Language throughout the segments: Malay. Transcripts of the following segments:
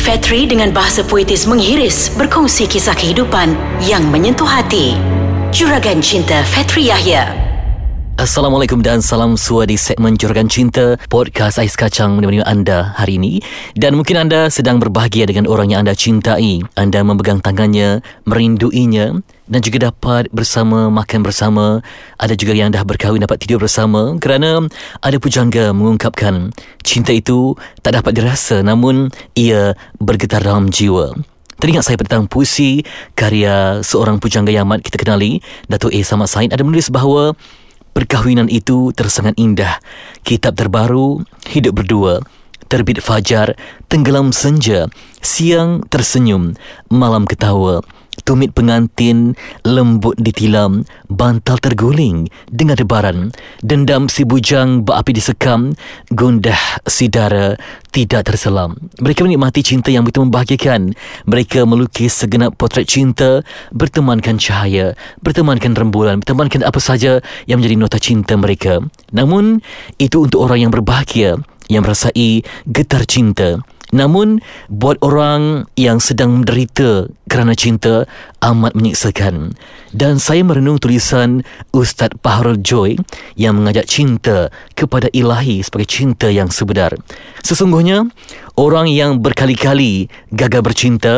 Fetri dengan bahasa puitis menghiris berkongsi kisah kehidupan yang menyentuh hati. Juragan Cinta Fetri Yahya. Assalamualaikum dan salam suara di segmen Juragan Cinta Podcast Ais Kacang menemani anda hari ini Dan mungkin anda sedang berbahagia dengan orang yang anda cintai Anda memegang tangannya, merinduinya Dan juga dapat bersama, makan bersama Ada juga yang dah berkahwin dapat tidur bersama Kerana ada pujangga mengungkapkan Cinta itu tak dapat dirasa namun ia bergetar dalam jiwa Teringat saya tentang puisi karya seorang pujangga yang amat kita kenali Dato' A. Samad Said ada menulis bahawa Perkahwinan itu tersangat indah. Kitab terbaru, hidup berdua. Terbit fajar, tenggelam senja. Siang tersenyum, malam ketawa. Tumit pengantin, lembut ditilam, bantal terguling dengan debaran. Dendam si bujang berapi disekam, gundah si dara tidak terselam. Mereka menikmati cinta yang begitu membahagiakan. Mereka melukis segenap potret cinta, bertemankan cahaya, bertemankan rembulan, bertemankan apa saja yang menjadi nota cinta mereka. Namun, itu untuk orang yang berbahagia, yang merasai getar cinta. Namun buat orang yang sedang menderita kerana cinta amat menyiksakan. Dan saya merenung tulisan Ustaz Paharul Joy yang mengajak cinta kepada ilahi sebagai cinta yang sebenar. Sesungguhnya orang yang berkali-kali gagal bercinta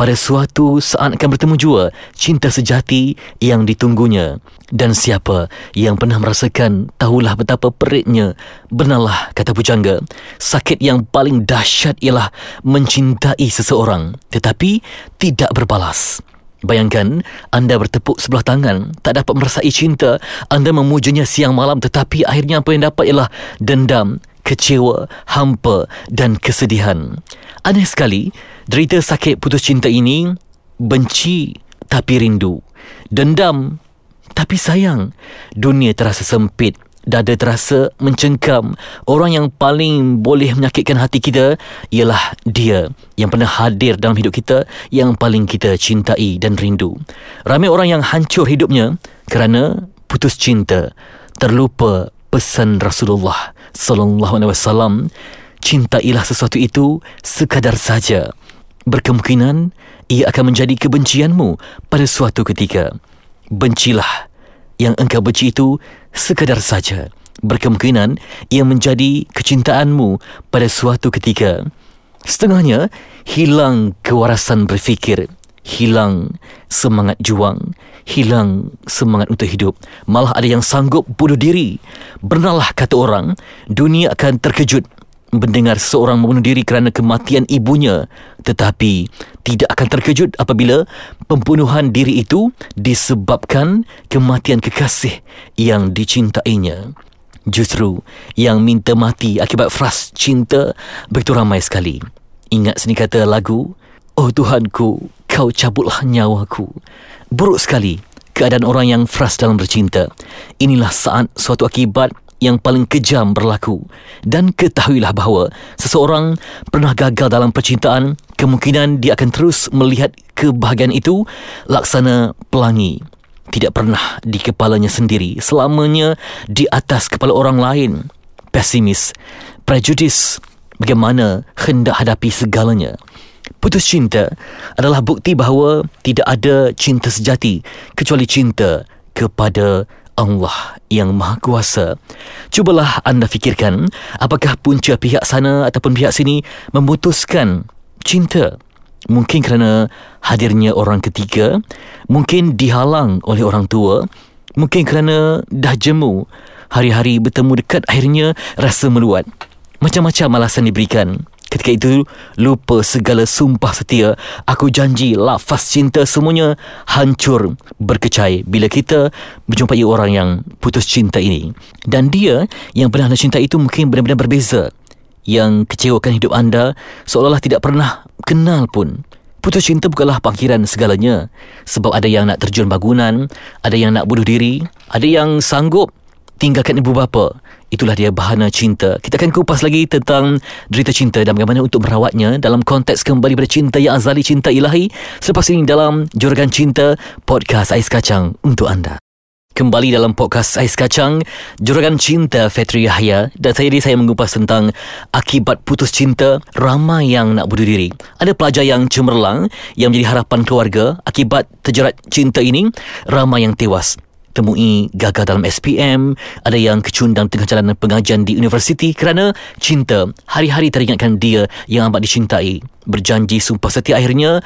pada suatu saat akan bertemu jua cinta sejati yang ditunggunya. Dan siapa yang pernah merasakan tahulah betapa peritnya. Benarlah kata pujangga, sakit yang paling dahsyat ialah mencintai seseorang tetapi tidak berbalas. Bayangkan anda bertepuk sebelah tangan Tak dapat merasai cinta Anda memujanya siang malam Tetapi akhirnya apa yang dapat ialah Dendam, kecewa, hampa dan kesedihan Aneh sekali Derita sakit putus cinta ini benci tapi rindu. Dendam tapi sayang. Dunia terasa sempit. Dada terasa mencengkam. Orang yang paling boleh menyakitkan hati kita ialah dia yang pernah hadir dalam hidup kita yang paling kita cintai dan rindu. Ramai orang yang hancur hidupnya kerana putus cinta. Terlupa pesan Rasulullah sallallahu alaihi wasallam cintailah sesuatu itu sekadar saja berkemungkinan ia akan menjadi kebencianmu pada suatu ketika. Bencilah yang engkau benci itu sekadar saja. Berkemungkinan ia menjadi kecintaanmu pada suatu ketika. Setengahnya hilang kewarasan berfikir, hilang semangat juang, hilang semangat untuk hidup. Malah ada yang sanggup bunuh diri. Bernalah kata orang, dunia akan terkejut mendengar seseorang membunuh diri kerana kematian ibunya. Tetapi tidak akan terkejut apabila pembunuhan diri itu disebabkan kematian kekasih yang dicintainya. Justru yang minta mati akibat fras cinta begitu ramai sekali. Ingat seni kata lagu oh tuhanku kau cabutlah nyawaku. Buruk sekali keadaan orang yang fras dalam bercinta. Inilah saat suatu akibat yang paling kejam berlaku. Dan ketahuilah bahawa seseorang pernah gagal dalam percintaan kemungkinan dia akan terus melihat kebahagiaan itu laksana pelangi. Tidak pernah di kepalanya sendiri selamanya di atas kepala orang lain. Pesimis prejudis bagaimana hendak hadapi segalanya. Putus cinta adalah bukti bahawa tidak ada cinta sejati kecuali cinta kepada Allah yang Maha Kuasa. Cubalah anda fikirkan apakah punca pihak sana ataupun pihak sini memutuskan cinta. Mungkin kerana hadirnya orang ketiga, mungkin dihalang oleh orang tua, mungkin kerana dah jemu, hari-hari bertemu dekat akhirnya rasa meluat. Macam-macam alasan diberikan. Ketika itu lupa segala sumpah setia Aku janji lafaz cinta semuanya hancur berkecai Bila kita menjumpai orang yang putus cinta ini. Dan dia yang pernah anda cinta itu mungkin benar-benar berbeza. Yang kecewakan hidup anda seolah-olah tidak pernah kenal pun. Putus cinta bukanlah pangkiran segalanya. Sebab ada yang nak terjun bangunan Ada yang nak bunuh diri Ada yang sanggup tinggalkan ibu bapa Itulah dia bahana cinta. Kita akan kupas lagi tentang derita cinta dan bagaimana untuk merawatnya dalam konteks kembali bercinta yang azali cinta ilahi. Selepas ini dalam Juragan Cinta Podcast Ais Kacang untuk anda. Kembali dalam podcast Ais Kacang Juragan Cinta Fetri Yahya Dan saya ini saya mengupas tentang Akibat putus cinta Ramai yang nak bunuh diri Ada pelajar yang cemerlang Yang menjadi harapan keluarga Akibat terjerat cinta ini Ramai yang tewas Temui gagal dalam SPM Ada yang kecundang tengah jalanan pengajian di universiti Kerana cinta. Hari-hari teringatkan dia yang amat dicintai. Berjanji sumpah setia akhirnya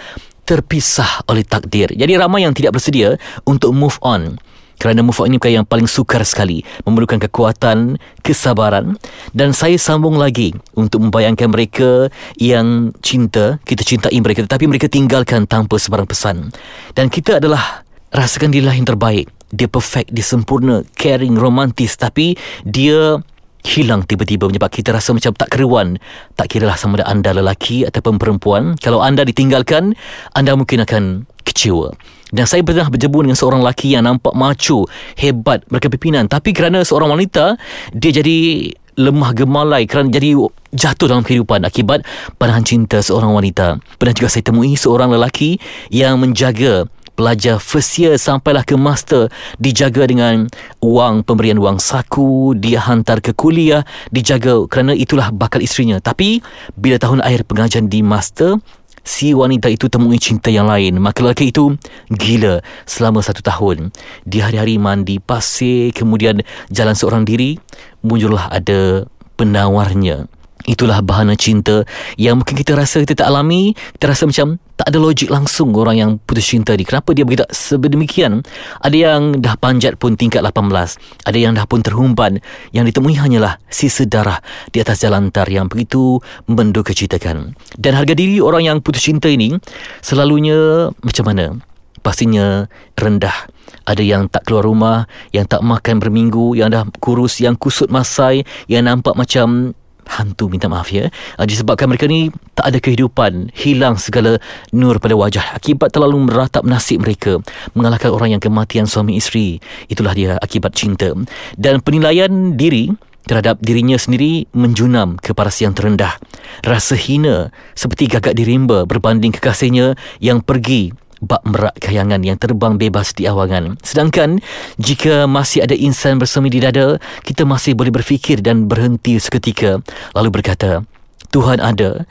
Terpisah oleh takdir. Jadi ramai yang tidak bersedia Untuk move on. Kerana move on ini perkara yang paling sukar sekali. Memerlukan kekuatan, kesabaran Dan saya sambung lagi Untuk membayangkan mereka yang cinta Kita cintai mereka Tetapi mereka tinggalkan tanpa sebarang pesan. Dan kita adalah Rasakan dirilah yang terbaik Dia perfect, dia sempurna Caring, romantis Tapi dia hilang tiba-tiba menyebab kita rasa macam tak keruan. Tak kira lah sama ada anda lelaki ataupun perempuan. Kalau anda ditinggalkan, anda mungkin akan kecewa. Dan saya pernah berjebur dengan seorang lelaki yang nampak macho, hebat, berkepimpinan. Tapi kerana seorang wanita, dia jadi lemah gemalai kerana jadi jatuh dalam kehidupan akibat panahan cinta seorang wanita. Pernah juga saya temui seorang lelaki yang menjaga pelajar first year sampailah ke master dijaga dengan wang pemberian wang saku dia hantar ke kuliah dijaga kerana itulah bakal isterinya tapi bila tahun akhir pengajian di master si wanita itu temui cinta yang lain. Maka lelaki itu gila selama satu tahun. Di hari-hari mandi pasir, kemudian jalan seorang diri, muncullah ada penawarnya. Itulah bahana cinta yang mungkin kita rasa kita tak alami. Kita rasa macam tak ada logik langsung orang yang putus cinta ni. Kenapa dia begitu sebedemikian? Ada yang dah panjat pun tingkat 18. Ada yang dah pun terhumban. Yang ditemui hanyalah sisa darah di atas jalan tar yang begitu menduka citakan. Dan harga diri orang yang putus cinta ini selalunya macam mana? Pastinya rendah. Ada yang tak keluar rumah, yang tak makan berminggu, yang dah kurus, yang kusut masai, yang nampak macam hantu minta maaf ya. Uh, disebabkan mereka ni tak ada kehidupan hilang segala nur pada wajah akibat terlalu meratap nasib mereka mengalahkan orang yang kematian suami isteri. Itulah dia akibat cinta. Dan penilaian diri terhadap dirinya sendiri menjunam ke paras yang terendah. Rasa hina seperti gagak dirimba berbanding kekasihnya yang pergi bak merak kayangan yang terbang bebas di awangan. Sedangkan jika masih ada insan bersemi di dada, kita masih boleh berfikir dan berhenti seketika lalu berkata, Tuhan ada,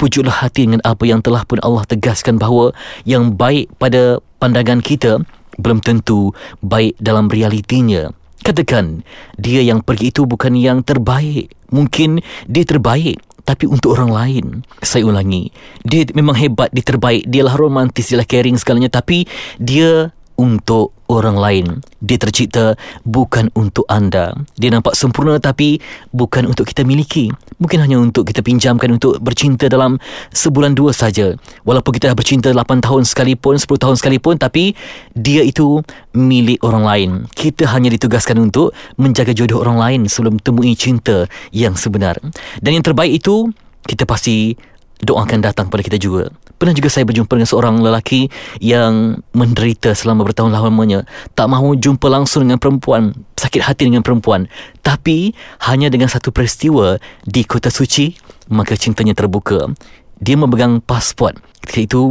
pujuklah hati dengan apa yang telah pun Allah tegaskan bahawa yang baik pada pandangan kita belum tentu baik dalam realitinya. Katakan, dia yang pergi itu bukan yang terbaik. Mungkin dia terbaik tapi untuk orang lain saya ulangi dia memang hebat dia terbaik dia lah romantis dia lah caring segalanya. Tapi dia untuk orang lain. Dia tercipta bukan untuk anda. Dia nampak sempurna tapi bukan untuk kita miliki. Mungkin hanya untuk kita pinjamkan untuk bercinta dalam sebulan dua saja. Walaupun kita dah bercinta 8 tahun sekalipun, 10 tahun sekalipun tapi dia itu milik orang lain. Kita hanya ditugaskan untuk menjaga jodoh orang lain sebelum temui cinta yang sebenar. Dan yang terbaik itu kita pasti doakan datang pada kita juga. Pernah juga saya berjumpa dengan seorang lelaki yang menderita selama bertahun lamanya. Tak mahu jumpa langsung dengan perempuan, sakit hati dengan perempuan. Tapi hanya dengan satu peristiwa di kota suci, maka cintanya terbuka. Dia memegang pasport. Ketika itu,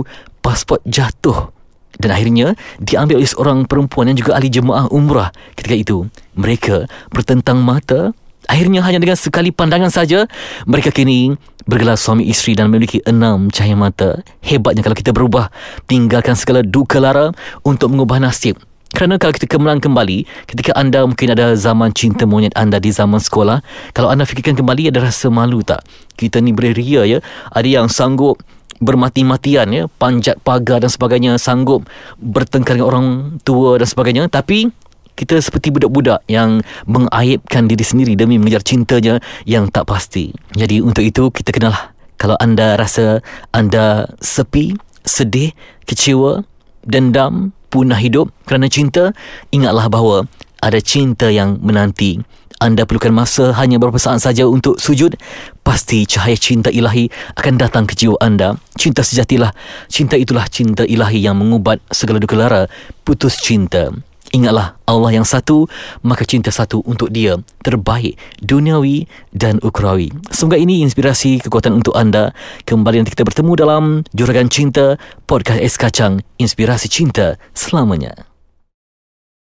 pasport jatuh. Dan akhirnya diambil oleh seorang perempuan yang juga ahli jemaah umrah ketika itu. Mereka bertentang mata Akhirnya hanya dengan sekali pandangan saja mereka kini bergelar suami isteri dan memiliki enam cahaya mata. Hebatnya kalau kita berubah tinggalkan segala duka lara untuk mengubah nasib. Kerana kalau kita kemulang kembali ketika anda mungkin ada zaman cinta monyet anda di zaman sekolah, kalau anda fikirkan kembali ada rasa malu tak? Kita ni beria ya. Ada yang sanggup bermati-matian ya, panjat pagar dan sebagainya, sanggup bertengkar dengan orang tua dan sebagainya, tapi kita seperti budak-budak yang mengaibkan diri sendiri demi mengejar cintanya yang tak pasti. Jadi untuk itu kita kenalah kalau anda rasa anda sepi, sedih, kecewa, dendam, punah hidup kerana cinta, ingatlah bahawa ada cinta yang menanti. Anda perlukan masa hanya beberapa saat saja untuk sujud. Pasti cahaya cinta ilahi akan datang ke jiwa anda. Cinta sejatilah. Cinta itulah cinta ilahi yang mengubat segala duka lara. Putus cinta. Ingatlah Allah yang satu Maka cinta satu untuk dia Terbaik Duniawi dan ukrawi. Semoga ini inspirasi kekuatan untuk anda. Kembali nanti kita bertemu dalam Juragan Cinta Podcast Es Kacang Inspirasi Cinta Selamanya